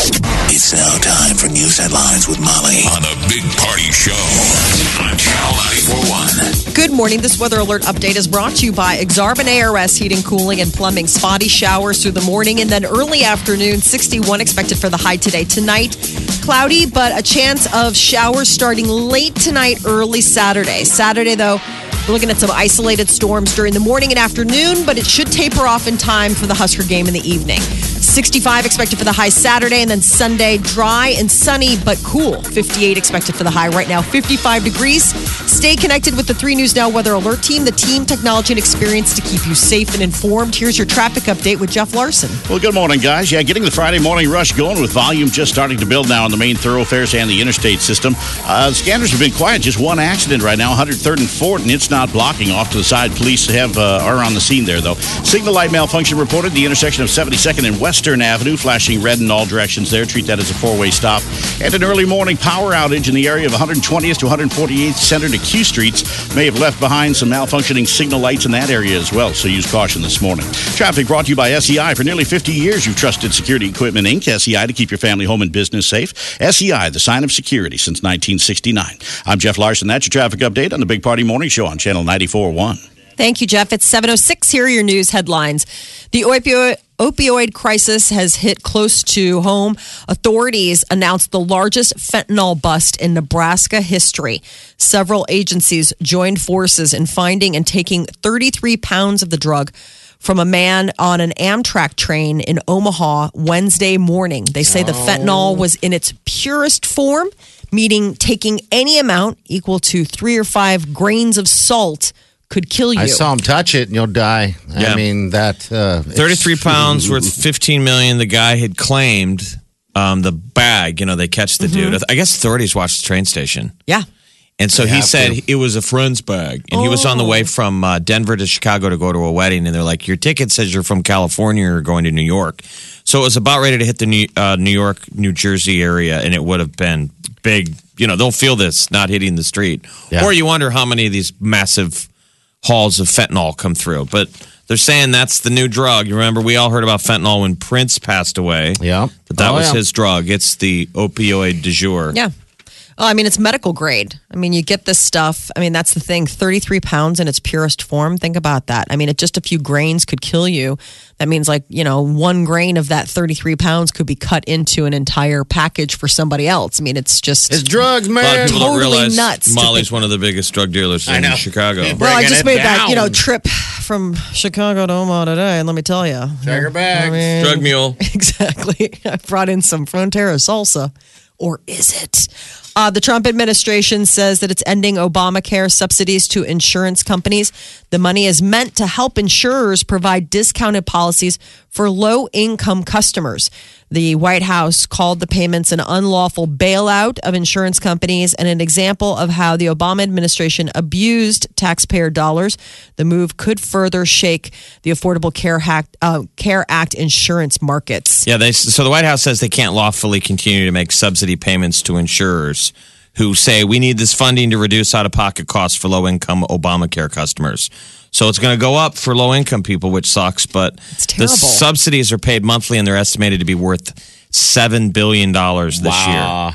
It's now time for news headlines with Molly on a big party show on Channel 941. Good morning. This weather alert update is brought to you by Exarban ARS Heating, Cooling, and Plumbing. Spotty showers through the morning and then early afternoon. 61 expected for the high today. Tonight, cloudy, but a chance of showers starting late tonight, early Saturday. Saturday, though, we're looking at some isolated storms during the morning and afternoon, but it should taper off in time for the Husker game in the evening. 65 expected for the high Saturday, and then Sunday, dry and sunny, but cool. 58 expected for the high right now, 55 degrees. Stay connected with the 3 News Now Weather Alert Team, the team, technology, and experience to keep you safe and informed. Here's your traffic update with Jeff Larson. Well, good morning, guys. Yeah, getting the Friday morning rush going with volume just starting to build now on the main thoroughfares and the interstate system. Uh, scanners have been quiet. Just one accident right now, 103rd and Fort, and it's not blocking off to the side. Police have uh, are on the scene there, though. Signal light malfunction reported the intersection of 72nd and Western Avenue, flashing red in all directions there. Treat that as a four-way stop. And an early morning power outage in the area of 120th to 148th Center to Q Streets may have left behind some malfunctioning signal lights in that area as well. So use caution this morning. Traffic brought to you by SEI. For nearly 50 years, you've trusted Security Equipment Inc. SEI to keep your family, home, and business safe. SEI, the sign of security since 1969. I'm Jeff Larson. That's your traffic update on the Big Party Morning Show on Channel 94.1. Thank you, Jeff. It's 706. Here are your news headlines. The opioid, opioid crisis has hit close to home. Authorities announced the largest fentanyl bust in Nebraska history. Several agencies joined forces in finding and taking 33 pounds of the drug from a man on an Amtrak train in Omaha Wednesday morning. They say the fentanyl was in its purest form, meaning taking any amount equal to three or five grains of salt could kill you. I saw him touch it and you'll die. Yeah. I mean, that. Uh, 33 pounds worth 15 million. The guy had claimed um, the bag. You know, they catch the dude. I guess authorities watched the train station. yeah. And so They he said to. it was a friend's bag. And he was on the way from uh, Denver to Chicago to go to a wedding. And they're like, Your ticket says you're from California or you're going to New York. So it was about ready to hit the New, uh, New York, New Jersey area. And it would have been big. You know, they'll feel this not hitting the street. Yeah. Or you wonder how many of these massive hauls of fentanyl come through. But they're saying that's the new drug. You remember, we all heard about fentanyl when Prince passed away. Yeah. But that Oh, was yeah. his drug. It's the opioid du jour. Yeah. Oh, I mean, it's medical grade. I mean, you get this stuff. I mean, that's the thing 33 pounds in its purest form. Think about that. I mean, it just a few grains could kill you. That means, like, you know, one grain of that 33 pounds could be cut into an entire package for somebody else. I mean, it's just. It's drugs, A lot man. of people don't Totally realize nuts Molly's one of the biggest drug dealers in know. Chicago. Yeah, well, I just it made that, you know, trip from Chicago to Omaha today, and let me tell you. Check your bags. I mean, Drug mule. Exactly. I brought in some Frontera salsa. Or is it? Uh, the Trump administration says that it's ending Obamacare subsidies to insurance companies. The money is meant to help insurers provide discounted policies for low income customers. The White House called the payments an unlawful bailout of insurance companies and an example of how the Obama administration abused taxpayer dollars. The move could further shake the Affordable Care Act, uh, Care Act insurance markets. Yeah, they, so the White House says they can't lawfully continue to make subsidy payments to insurers who say we need this funding to reduce out of pocket costs for low income Obamacare customers. So it's going to go up for low income people, which sucks. But the subsidies are paid monthly and they're estimated to be worth $7 billion this year.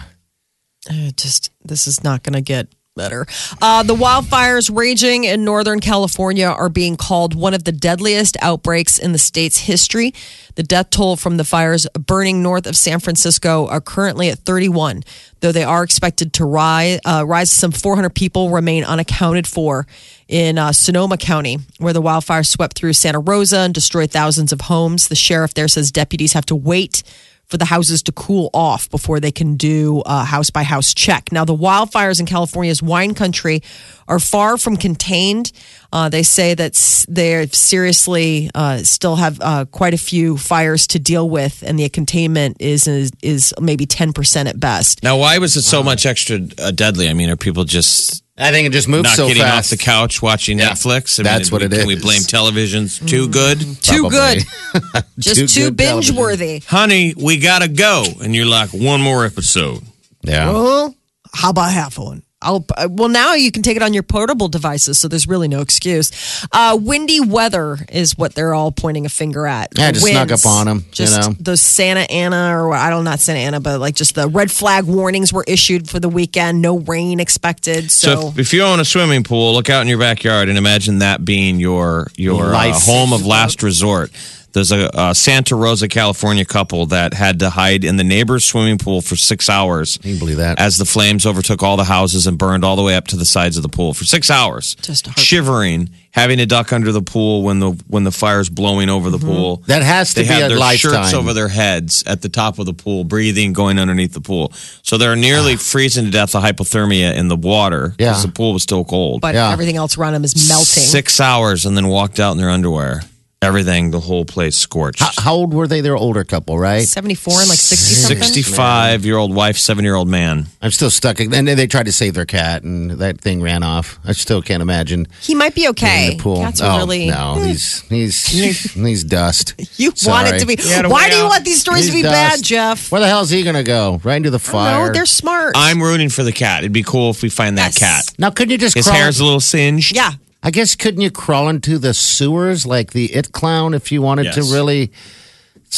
Uh, just this is not going to get better. Uh, the wildfires raging in Northern California are being called one of the deadliest outbreaks in the state's history. The death toll from the fires burning north of San Francisco are currently at 31, though they are expected to rise. Uh, rise some 400 people remain unaccounted for in uh, Sonoma County, where the wildfires swept through Santa Rosa and destroyed thousands of homes. The sheriff there says deputies have to wait for the houses to cool off before they can do a house by house check. Now, the wildfires in California's wine country are far from contained. Uh, they say that they seriously uh, still have uh, quite a few fires to deal with, and the containment is is, is maybe ten percent at best. Now, why was it so much extra uh, deadly? I mean, are people just I think it just moves not so getting fast. off the couch watching Yeah. Netflix? I That's mean, what we- it Can we blame television's too mm. good? Too Probably. good, just too, good binge television. worthy. Honey, we gotta go. And you're like, one more episode. Yeah. Well, how about half of one? I'll, uh, well, now you can take it on your portable devices, so there's really no excuse. Uh, windy weather is what they're all pointing a finger at. Yeah, just snuck up on 'em, you Just know. those Santa Ana, or I don't know, not Santa Ana, but like just the red flag warnings were issued for the weekend. No rain expected. So, So, if, if you own a swimming pool, look out in your backyard and imagine that being your your uh, home of last resort. There's a, a Santa Rosa, California couple that had to hide in the neighbor's swimming pool for six hours. Can you believe that? As the flames overtook all the houses and burned all the way up to the sides of the pool for six hours, Just shivering, having to duck under the pool when the when the fire's blowing over the mm-hmm. pool. That has to they be have a their lifetime. shirts over their heads at the top of the pool, breathing, going underneath the pool. So they're nearly ah. freezing to death of hypothermia in the water Yeah. because the pool was still cold. but Yeah. everything else around them is melting. Six hours and then walked out in their underwear. Everything, the whole place scorched. How, how old were they? They're older couple, right? 74 and like 60 something. 65 year old wife, seven year old man. I'm still stuck. And then they tried to save their cat, and that thing ran off. I still can't imagine He might be in okay. the pool. Cats are oh, really. no, he's he's he's dust. You want it to be. had a Why do you want these stories to He's be bad, dust. Jeff? Where the hell is he gonna go? Right into the fire? No, they're smart. I'm rooting for the cat. It'd be cool if we find that Yes. cat. now, couldn't you just His crawl? hair's a little singed. yeah. I guess couldn't you crawl into the sewers like the it clown if you wanted Yes. to really?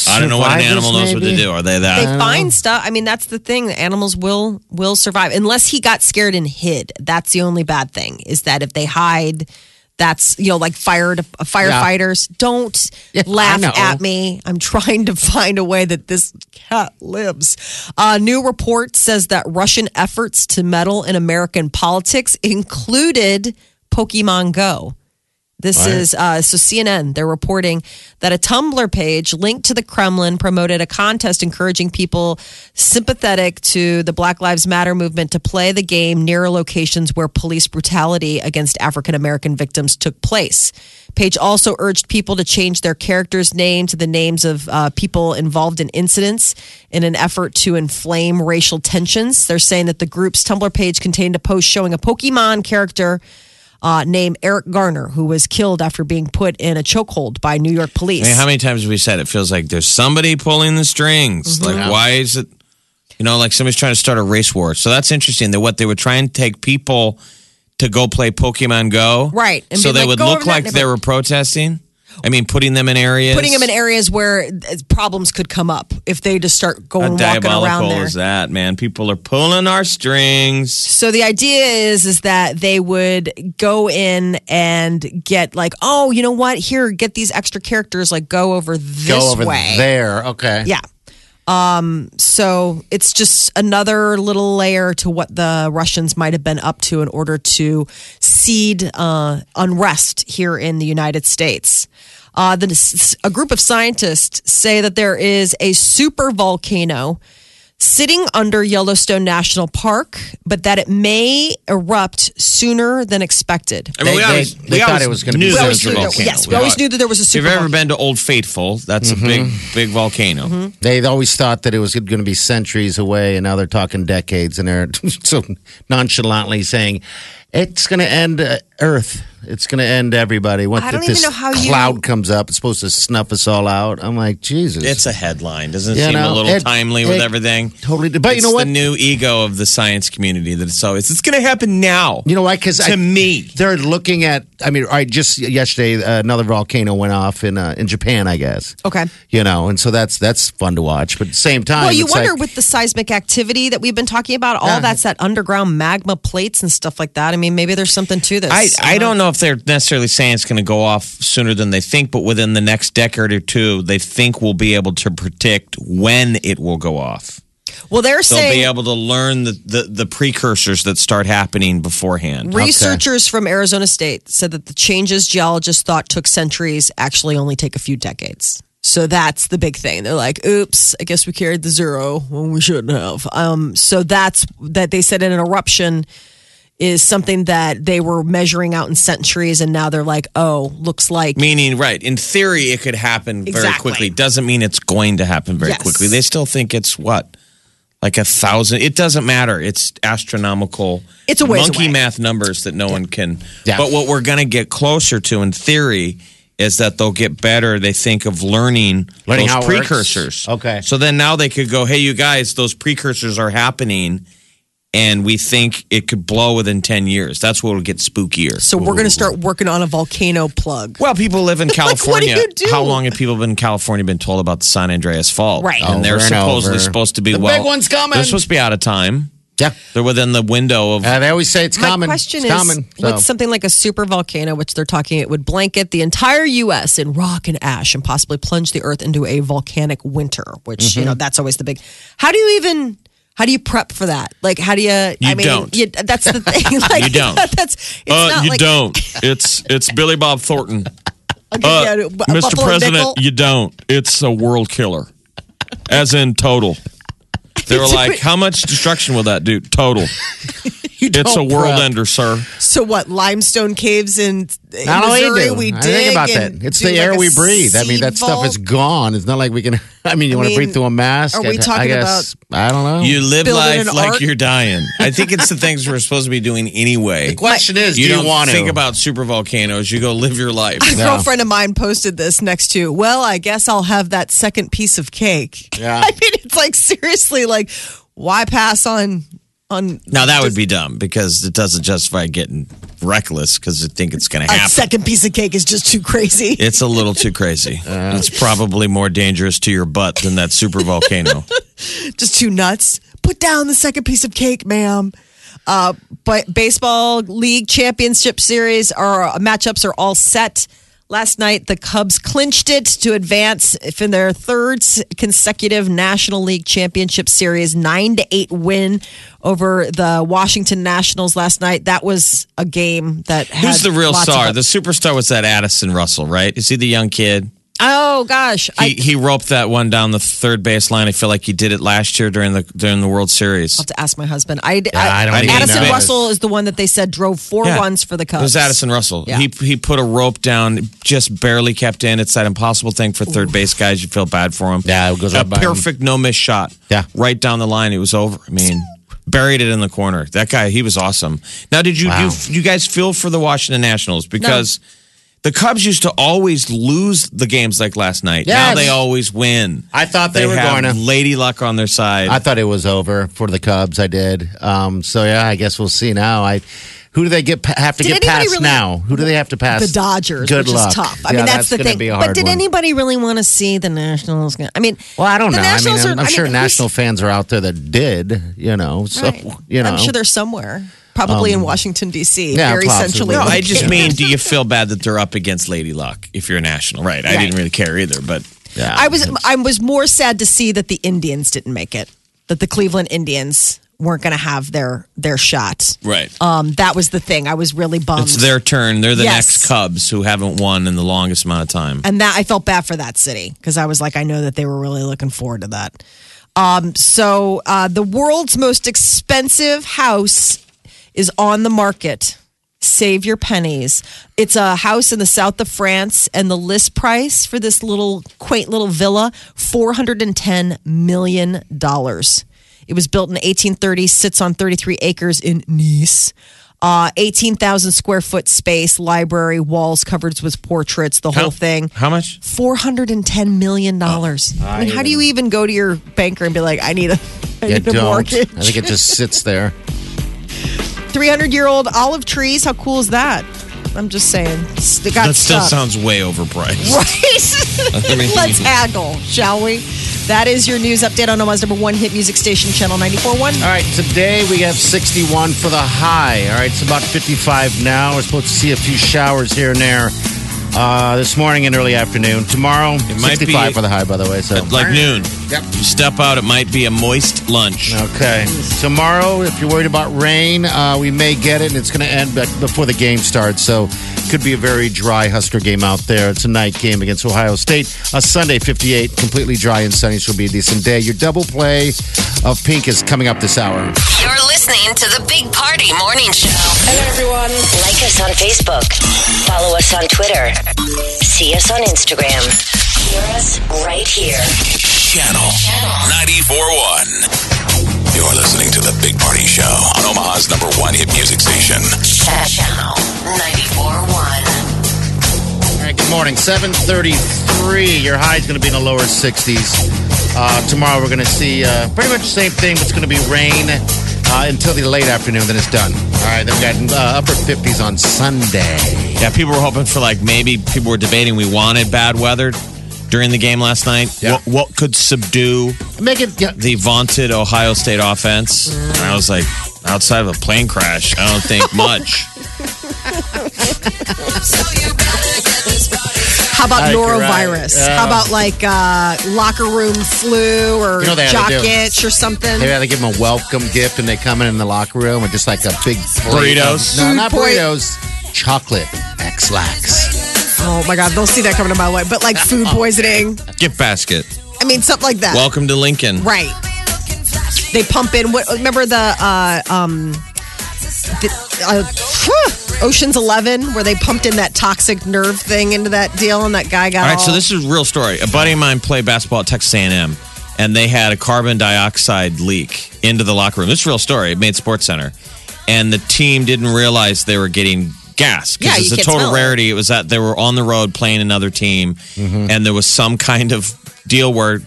I don't know what an animal this, knows what to do. Are they that? They that? find stuff. I mean, that's the thing. The animals will will survive unless he got scared and hid. That's the only bad thing. Is that if they hide, that's you know like fire uh, firefighters. Don't Yeah, laugh at me. I'm trying to find a way that this cat lives. A new report says that Russian efforts to meddle in American politics included Pokemon Go. This is uh, so CNN. They're reporting that a Tumblr page linked to the Kremlin promoted a contest encouraging people sympathetic to the Black Lives Matter movement to play the game near locations where police brutality against African American victims took place. Page also urged people to change their characters' name to the names of uh, people involved in incidents in an effort to inflame racial tensions. They're saying that the group's Tumblr page contained a post showing a Pokemon character uh, named Eric Garner, who was killed after being put in a chokehold by New York police. I mean, how many times have we said it feels like there's somebody pulling the strings? Mm-hmm. Like, why is it, you know, like somebody's trying to start a race war? So that's interesting that what they would try and take people to go play Pokemon Go. Right, so they like, would look like they were protesting. I mean, putting them in areas. Putting them in areas where problems could come up if they just start How going walking around diabolical there. is that, man? People are pulling our strings. So the idea is is that they would go in and get like, oh, you know what? Here, get these extra characters. Like, go over this Go over way. there. Okay. Yeah. Um, so it's just another little layer to what the Russians might have been up to in order to seed uh, unrest here in the United States. Uh, the, a group of scientists say that there is a super volcano sitting under Yellowstone National Park, but that it may erupt sooner than expected. I mean, They- we they- always, they we thought always it was gonna knew be there We always a knew that- volcano. yes, we always knew that there was a If you've super ever been to Old Faithful, that's a big, big volcano. They always thought that it was going to be centuries away, and now they're talking decades, and they're so nonchalantly saying it's going to end uh, Earth. It's going to end everybody. Once I don't this even know how you- cloud comes up, it's supposed to snuff us all out. I'm like, Jesus. It's a headline. Doesn't it You seem know, a little it- timely with it everything? totally. But it's you know what? the new ego of the science community that it's always it's going to happen now. You know why? Because to me, they're looking at. I mean, I just yesterday uh, another volcano went off in uh, in Japan. I guess. Okay. You know, and so that's that's fun to watch. But at the same time, Well, you it's wonder like- with the seismic activity that we've been talking about, all Yeah. that's that underground magma plates and stuff like that. I mean, maybe there's something to this. I, I don't know if they're necessarily saying it's going to go off sooner than they think, but within the next decade or two, they think we'll be able to predict when it will go off. Well, they're saying. They'll saying be able to learn the, the, the precursors that start happening beforehand. researchers from Arizona State said that the changes geologists thought took centuries actually only take a few decades. So that's the big thing. They're like, oops, I guess we carried the zero when we shouldn't have. Um, so that's that they said in an eruption is something that they were measuring out in centuries, and now they're like, oh, looks like Meaning, right, in theory, it could happen very Exactly. quickly. Doesn't mean it's going to happen very Yes. quickly. They still think it's what? Like a thousand. It doesn't matter. It's astronomical. It's a monkey away. math numbers that no one can. Yeah. But what we're going to get closer to, in theory, is that they'll get better. They think of learning, Learning those how it works. precursors. Okay. So then now they could go, hey, you guys, those precursors are happening, and we think it could blow within ten years. That's what will get spookier. So we're going to start working on a volcano plug. Well, people live in what do California. you do? How long have people been in California been told about the San Andreas Fault? Right. And they're Over and supposedly over. supposed to be The well. big one's coming. They're supposed to be out of time. Yeah. They're within the window of. Uh, they always say it's My coming. question it's is, coming. So. with something like a super volcano, which they're talking it would blanket the entire U.S. in rock and ash and possibly plunge the Earth into a volcanic winter. Which Mm-hmm. you know that's always the big. How do you even? How do you prep for that? Like, how do you? I You mean, don't. You, that's the thing. Like, You don't. That's it's not like, Uh, don't. It's it's Billy Bob Thornton. Give you a bu- buffalo nickel. you don't. It's a world killer, as in total. They were like, "How much destruction will that do? Total. It's a don't world prep. ender, sir." So what? Limestone caves in, in Not only Missouri. do. We I dig think about that. It's do the like air a we breathe. I mean, that seed stuff is gone. It's not like we can. I mean, you want to mean, breathe through a mask? are we I- talking I guess, I don't know. You live Building life an like ark? you're dying. I think it's the things we're supposed to be doing anyway. the question is, you do don't you want to think to? about super volcanoes. You go live your life. A girlfriend of mine posted this next to, well, I guess I'll have that second piece of cake. Yeah. I mean, it's like seriously, like, why pass on on Now that would be dumb because it doesn't justify getting reckless because I think it's going to happen. a second piece of cake is just too crazy. It's a little too crazy. it's probably more dangerous to your butt than that super volcano. just too nuts. Put down the second piece of cake, ma'am. Uh, but baseball league championship series are matchups are all set. Last night, the Cubs clinched it to advance in their third consecutive National League Championship Series, nine to eight win over the Washington Nationals last night. That was a game that had Who's the real of star? up- The superstar was that Addison Russell, right? Is he the young kid? Oh gosh, I He, he roped that one down the third base line. I feel like he did it last year during the during the World Series. I have to ask my husband. I, I don't even Addison know. Russell is the one that they said drove four Yeah. runs for the Cubs. It was Addison Russell. Yeah. He he put a rope down, just barely kept in. It's that impossible thing for third base guys. You feel bad for him. Yeah, it goes a right by him. perfect no miss shot. Yeah. right down the line. It was over. I mean, buried it in the corner. That guy, he was awesome. Now, did you Wow. you, you guys feel for the Washington Nationals because? The Cubs used to always lose the games like last night. Now they always win. I thought they were have going to. Lady luck on their side. I thought it was over for the Cubs. I did. Um, so yeah, I guess we'll see now. I. Who do they get have to Did get past really- now? Who do they have to pass? the Dodgers, Good which luck. is tough. I Yeah, mean, that's, the thing. Be a But did one. anybody really want to see the Nationals? I mean, Well, I don't the know. I mean, I'm, are- I'm I sure mean, national fans are out there that did. You know, so right. you know, I'm sure they're somewhere, probably in Washington D.C., Um, yeah, very centrally. No, I just mean, do you feel bad that they're up against Lady Luck if you're a national? Right. I didn't really care either, but Yeah, I was I was more sad to see that the Indians didn't make it. That the Cleveland Indians weren't going to have their their shot. right. Um, that was the thing. I was really bummed. It's their turn. They're the Yes. next Cubs who haven't won in the longest amount of time. and that I felt bad for that city because I was like, I know that they were really looking forward to that. Um, so uh, the world's most expensive house is on the market. Save your pennies. It's a house in the south of France, and the list price for this little quaint little villa four hundred and ten million dollars. It was built in 1830, sits on 33 acres in Nice. Uh, 18,000 square foot space, library, walls covered with portraits, the whole thing. How much? Four hundred and ten million dollars. I mean, how do you even go to your banker and be like, "I need a, I need a mortgage"? I think it just sits there. Three hundred year old olive trees. How cool is that? I'm just saying. They got That still stuck. sounds way overpriced. right. mean- Let's haggle, shall we? That is your news update on Omaha's number one hit music station, Channel 94.1. All right, today we have 61 for the high. All right, it's about 55 now. We're supposed to see a few showers here and there Uh, this morning and early afternoon. Tomorrow, It might 65 be- for the high, by the way. So Like noon. Yep. You step out, it might be a moist lunch. Okay. Tomorrow, if you're worried about rain, uh, we may get it, and it's going to end before the game starts. So, could be a very dry Husker game out there. It's a night game against Ohio State. A Sunday, 58, completely dry and sunny, so it'll be a decent day. Your double play of Pink is coming up this hour. You're listening to the Big Party Morning Show. Hello, everyone. Like us on Facebook. Follow us on Twitter. See us on Instagram. Hear us right here. Channel 94.1. You're listening to The Big Party Show on Omaha's number one hit music station. Channel 94.1. All right, good morning. 733. Your high is going to be in the lower 60s. Uh, tomorrow, we're going to see uh, pretty much the same thing, but it's going to be rain uh, until the late afternoon, then it's done. All right, then we got uh, upper 50s on Sunday. Yeah, people were hoping for like maybe people were debating we wanted bad weather during the game last night. Yeah. What, what could subdue Make it. Yeah, the vaunted Ohio State offense? And I was like, outside of a plane crash, I don't think much. How about I agree, norovirus? right. Yeah. How about like uh, locker room flu or You know jock itch or something? They had to give them a welcome gift, and they come in in the locker room with just like a big plate of- Burritos? No, not burritos. Chocolate Ex-Lax. Oh my God, don't see that coming to my way. But like food poisoning. Gift basket. I mean, something like that. Welcome to Lincoln. Right. They pump in. What? Remember the uh, um, the, uh, Ocean's Eleven, where they pumped in that toxic nerve thing into that deal, and that guy got All right, all, so this is a real story. A buddy of mine played basketball at Texas A&M, and they had a carbon dioxide leak into the locker room. This is a real story. It made Sports Center, and the team didn't realize they were getting gas because you it's a total smell it. rarity. It was that they were on the road playing another team, and there was some kind of deal where.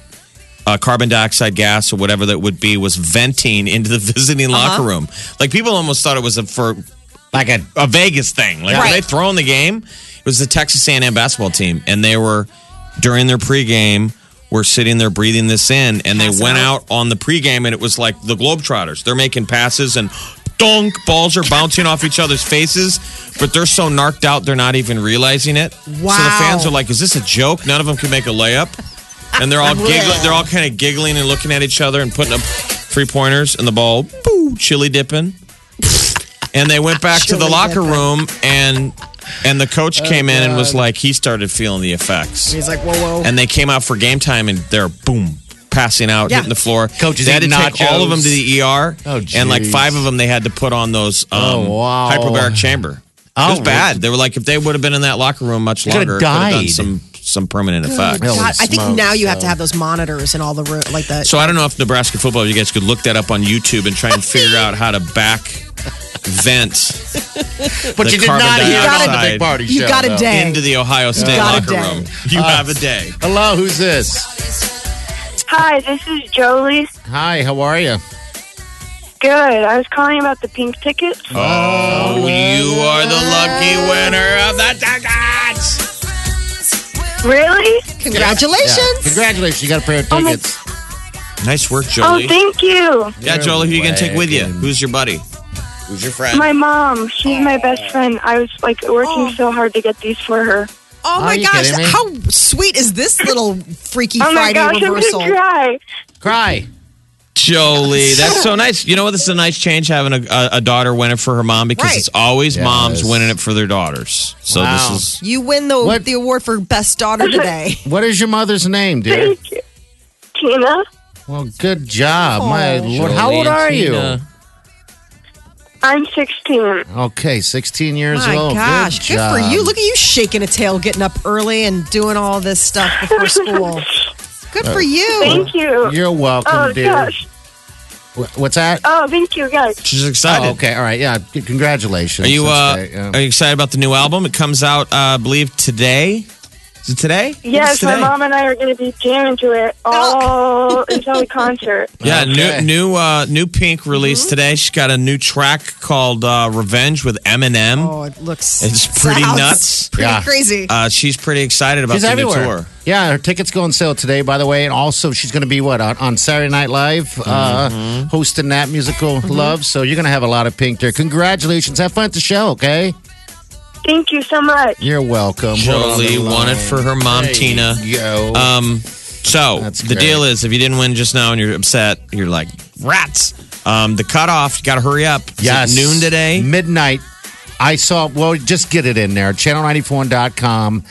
Uh, carbon dioxide gas or whatever that would be was venting into the visiting Uh-huh. locker room. Like people almost thought it was a, for Like a a Vegas thing. Like, were Right. they throwing the game? It was the Texas A&M basketball team, and they were during their pregame were sitting there breathing this in, and they went out. out on the pregame, and it was like the Globetrotters. They're making passes and. Dunk balls are bouncing off each other's faces, but they're so narked out they're not even realizing it. So the Wow. fans are like, "Is this a joke?" None of them can make a layup, and they're all giggling. They're all kind of giggling and looking at each other and putting up three pointers, and the ball, boo, chili dipping. And they went back to the locker dipping. room and and the coach came in and was like he started feeling the effects. He's like, whoa, whoa. And they came out for game time and they're boom passing out, Yeah. hitting the floor. Coaches they had to eating take all of them to the ER. Oh, and like geez. five of them they had to put on those um, Oh, wow. hyperbaric chamber. Oh, it was bad. They were like if they would have been in that locker room much could've longer, it could have done died. some some permanent effects. Holy God, I think smokes, now you have to have those monitors in all the room, like that. So I don't know if Nebraska football, you guys could look that up on YouTube and try and figure out how to back vent But the you did carbon not hear on the big party You got a day. into the Ohio State got locker room. You have a day. Hello, who's this? Hi, this is Jolie. Hi, how are you? Good. I was calling about the pink tickets. Oh, you are the lucky winner of the tickets. Really? Congratulations. Congratulations, you got a pair of Oh tickets. Nice work, Joel. Oh, thank you. yeah, Jolie, who are you gonna take with you? Who's your buddy? Who's your friend? My mom. She's my best friend. I was like working oh. so hard to get these for her. Oh my gosh, how sweet is this little freaky Oh my Friday gosh, reversal? I'm gonna cry. Cry. Jolie, that's so nice. You know what? This is a nice change having a, a, a daughter win it for her mom because Right. it's always Yes. moms winning it for their daughters. So Wow. this is You win the What? the award for best daughter today. What is your mother's name, dear? Thank you. Tina, Well, good job. My. Lord. How old Jolie and are you? I'm 16. Okay, 16 years My old. gosh, good, good, for you. Look at you shaking a tail, getting up early and doing all this stuff before school. Good for uh, you. Thank you. You're welcome, Oh dear. gosh. Wh- What's that? Oh, thank you guys. She's excited. Oh, okay. All right. Yeah. Congratulations. Are you uh, great, yeah. are you excited about the new album? It comes out, uh, I believe, today. Is it today? I think it's Yes, my mom and I are going to be jamming to it all until the concert. Yeah, Okay. new new uh, new Pink released Mm-hmm. today. She's got a new track called uh, "Revenge" with Eminem. Oh, it looks. It's pretty nuts. Pretty Yeah. crazy. Uh, she's pretty excited about She's the everywhere. new tour. Yeah, her tickets go on sale today, by the way. And also, she's going to be what on, on Saturday Night Live, uh, Mm-hmm. hosting that musical Love. So you're going to have a lot of pink there. Congratulations. Have fun at the show, okay? Thank you so much. You're welcome. Hold Jolie the won it for her mom, There Tina. you Go. Um, so That's the great. deal is, if you didn't win just now and you're upset, you're like rats. Um, the cutoff, you got to hurry up. Is it yes. noon today. Midnight. I saw, well, just get it in there. Channel94.com.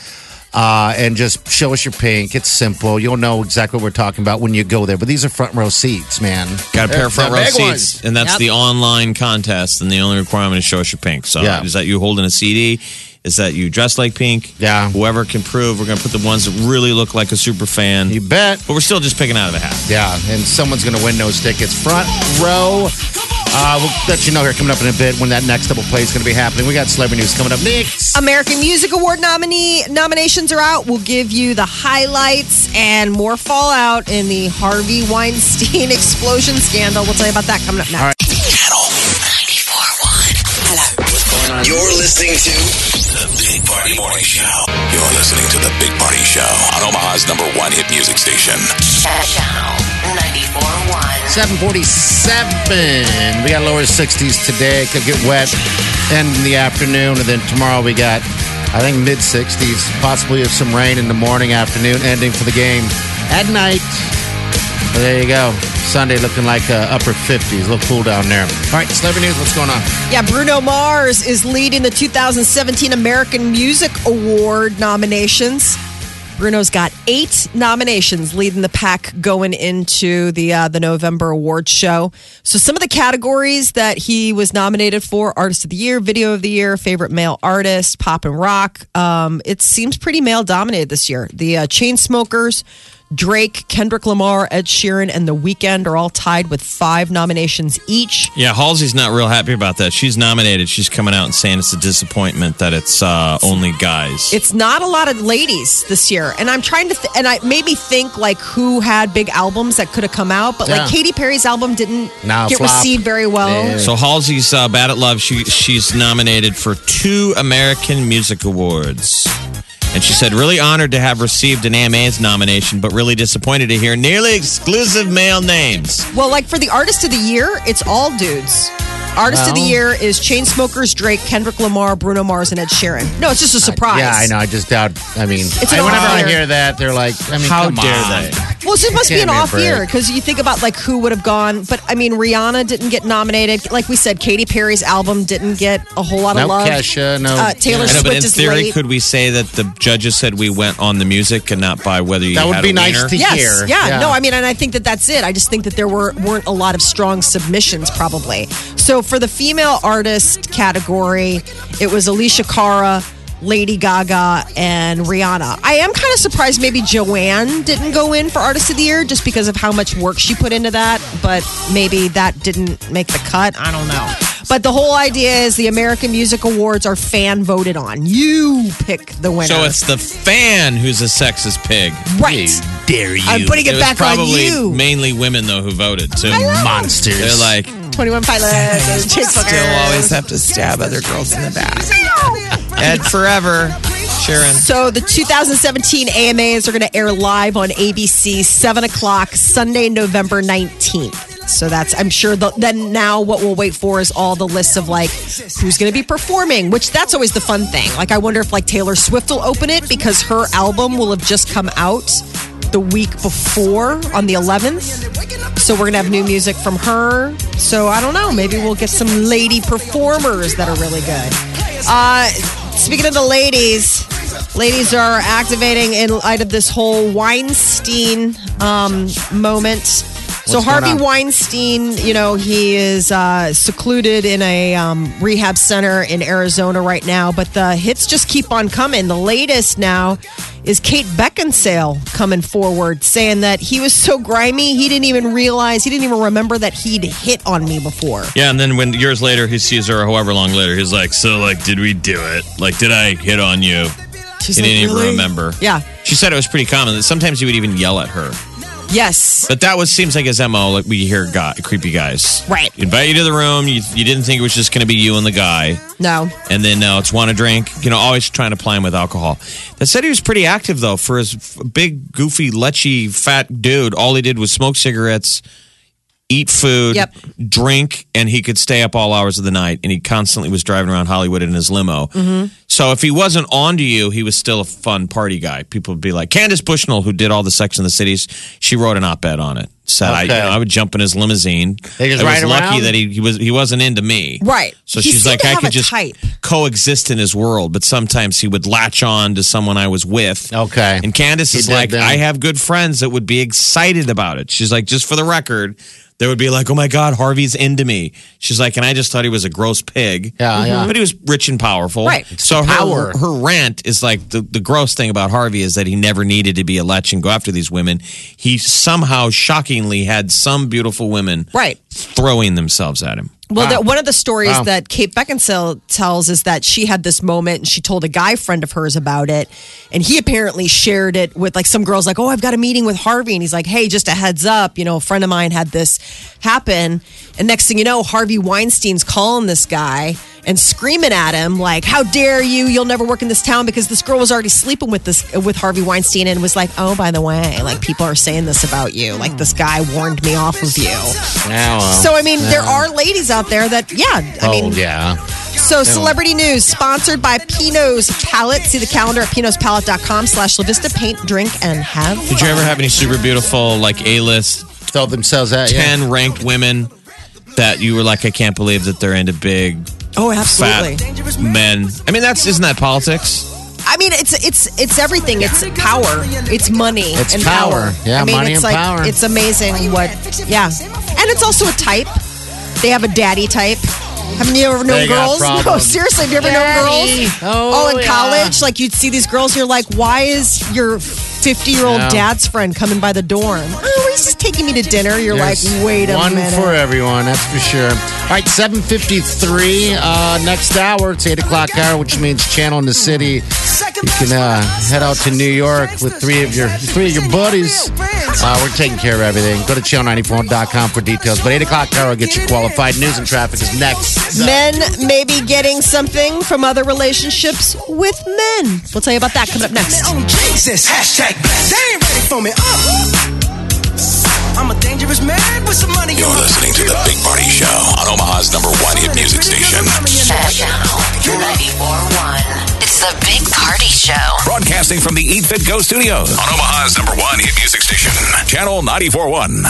Uh, and just show us your pink. It's simple. You'll know exactly what we're talking about when you go there. But these are front row seats, man. Got a pair of front row seats, ones. and that's Yep. the online contest. And the only requirement is show us your pink. So Yeah. is that you holding a CD? Is that you dress like pink? Yeah. Whoever can prove, we're going to put the ones that really look like a super fan. You bet. But we're still just picking out of a hat. Yeah, and someone's going to win those tickets. Front row. Uh, we'll let you know here coming up in a bit when that next double play is going to be happening. We got celebrity news coming up next. American Music Award nominee nominations are out. We'll give you the highlights and more fallout in the Harvey Weinstein explosion scandal. We'll tell you about that coming up next. Channel 94.1. You're listening to The Big Party Morning Show. You're listening to The Big Party Show on Omaha's number one hit music station. Channel 94.1. 747. We got lower 60s today. Could get wet end in the afternoon. And then tomorrow we got, I think, mid 60s. Possibly of some rain in the morning, afternoon, ending for the game at night. But there you go. Sunday looking like uh, upper 50s. A little cool down there. All right, celebrity news. What's going on? Yeah, Bruno Mars is leading the 2017 American Music Award nominations. Bruno's got eight nominations, leading the pack going into the uh, the November awards show. So some of the categories that he was nominated for: Artist of the Year, Video of the Year, Favorite Male Artist, Pop and Rock. Um, it seems pretty male dominated this year. The uh, Chainsmokers. Drake, Kendrick Lamar, Ed Sheeran, and The Weeknd are all tied with five nominations each. Yeah, Halsey's not real happy about that. She's nominated. She's coming out and saying it's a disappointment that it's uh, only guys. It's not a lot of ladies this year, and I'm trying to, th- and I maybe think like who had big albums that could have come out, but Yeah. like Katy Perry's album didn't Nah, get flop. received very well. Yeah. so Halsey's uh, bad at love. She she's nominated for two American Music Awards, and she said really honored to have received an AMA's nomination, but really disappointed to hear nearly exclusive male names. Well, like for the artist of the year, it's all dudes. Artist of the Well. year is Chainsmokers, Drake, Kendrick Lamar, Bruno Mars, and Ed Sheeran. No, it's just a uh, surprise. Yeah, I know. I just doubt. I mean, It's an I- whenever off I year. hear that, they're like, I mean, How come dare on. they? Well, this must be an me off year because you think about like who would have gone. But I mean, Rihanna didn't get nominated. Like we said, Katy Perry's album didn't get a whole lot No of love. Kesha, no. Uh, Taylor I know, Swift but in is theory, late. could we say that the judges said we went on the music and not by whether you That would be a nice to Yes, hear. yeah, no, I mean, and I think that that's it. I just think that there were weren't a lot of strong submissions, probably. So for the female artist category, it was Alessia Cara, Lady Gaga, and Rihanna. I am kind of surprised maybe Joanne didn't go in for Artist of the Year just because of how much work she put into that, but maybe that didn't make the cut. I don't know. But the whole idea is the American Music Awards are fan voted on. You pick the winner. So it's the fan who's a sexist pig. right. dare you? I'm putting it, was back on probably you. mainly women though who voted too. monsters. They're like, 21 Pilots. still always have to stab other girls in the back. Ed forever, Sharon. So the 2017 AMAs are going to air live on ABC, 7 o'clock, Sunday, November 19th. So that's, I'm sure, the, then now what we'll wait for is all the lists of like who's going to be performing, which that's always the fun thing. Like, I wonder if like Taylor Swift will open it because her album will have just come out the week before on the 11th. So we're going to have new music from her. So I don't know. Maybe we'll get some lady performers that are really good. Uh, speaking of the ladies, ladies are activating in light of this whole Weinstein um, moment. so What's going Harvey? Weinstein, you know, he is uh, secluded in a um, rehab center in Arizona right now, but the hits just keep on coming. The latest now is Kate Beckinsale coming forward saying that he was so grimy he didn't even realize, he didn't even remember that he'd hit on me before. Yeah, and then when years later he sees her, however long later, he's like, "So, like, did we do it? Like, did I hit on you?" She's he like, didn't "Really?" even remember. Yeah. She said it was pretty common that sometimes he would even yell at her. Yes. But that was seems like his mo. Like we hear guy, creepy guys, Right. Invite you to the room. You, you didn't think it was just going to be you and the guy, No. and then no, it's want a drink. You know, always trying to ply him with alcohol. That said, he was pretty active though for his big, goofy, lechy, fat dude. All he did was smoke cigarettes, eat food, Yep. drink, and he could stay up all hours of the night. And he constantly was driving around Hollywood in his limo. Mm-hmm. So if he wasn't on to you, he was still a fun party guy. People would be like Candace Bushnell, who did all the Sex in the Cities. She wrote an op-ed on it. Said I, you know, I would jump in his limousine. They just I was lucky around? that he, he was he wasn't into me. Right. So He she's like, I could just type. coexist in his world, but sometimes he would latch on to someone I was with. Okay. And Candace He is like, then. I have good friends that would be excited about it. She's like, just for the record, they would be like, oh my God, Harvey's into me. She's like, and I just thought he was a gross pig. Yeah, yeah. But he was rich and powerful. Right. So the her, her rant is like the, the gross thing about Harvey is that he never needed to be a lech and go after these women. He somehow shockingly had some beautiful women Right. throwing themselves at him. Well, the, one of the stories Wow. that Kate Beckinsale tells is that she had this moment and she told a guy friend of hers about it. And he apparently shared it with like some girls, like, oh, I've got a meeting with Harvey. And he's like, hey, just a heads up, you know, a friend of mine had this happen. And next thing you know, Harvey Weinstein's calling this guy and screaming at him, like, how dare you? You'll never work in this town because this girl was already sleeping with this with Harvey Weinstein and was like, oh, by the way, like people are saying this about you. Like this guy warned me off of you. Yeah, well. So I mean, there are ladies out there that, yeah. I oh, mean, yeah. so celebrity news sponsored by Pinot's Palette. See the calendar at pinotspalette.com slash LaVista. Paint, drink, and have. Did you ever have any super beautiful, like A list Throw themselves at you. 10 ranked women that you were like, I can't believe that they're into big, Oh, absolutely. fat men? I mean, that's isn't that politics? I mean, it's it's it's everything. It's power. It's money. It's and power. Yeah, I mean, money it's and like power. it's amazing what. Yeah, and it's also a type. They have a daddy type. Haven't you ever known They girls? No, seriously, have you ever known girls? Oh, in yeah. college, like you'd see these girls, you're like, why is your 50 year old Yeah. dad's friend coming by the dorm? Oh, he's just taking me to dinner. You're There's like, wait a one minute. for everyone, that's for sure. All right, 753. Uh, next hour, it's 8 o'clock hour, which means channel in the city. You can uh, head out to New York with three of your three of your buddies. Uh, we're taking care of everything. Go to channel94.com for details. But 8 o'clock hour will get you qualified. News and traffic is next. Men may be getting something from other relationships with men. We'll tell you about that coming up next. on Jesus. Hashtag blessed. They ain't ready for me. Uh. I'm a dangerous man with some money. You're listening to The Big Party Show on Omaha's number one hit music station. Channel 94.1. It's the Big Party Show. Broadcasting from the Eat Fit Go studios on Omaha's number one hit music station. Channel 94.1.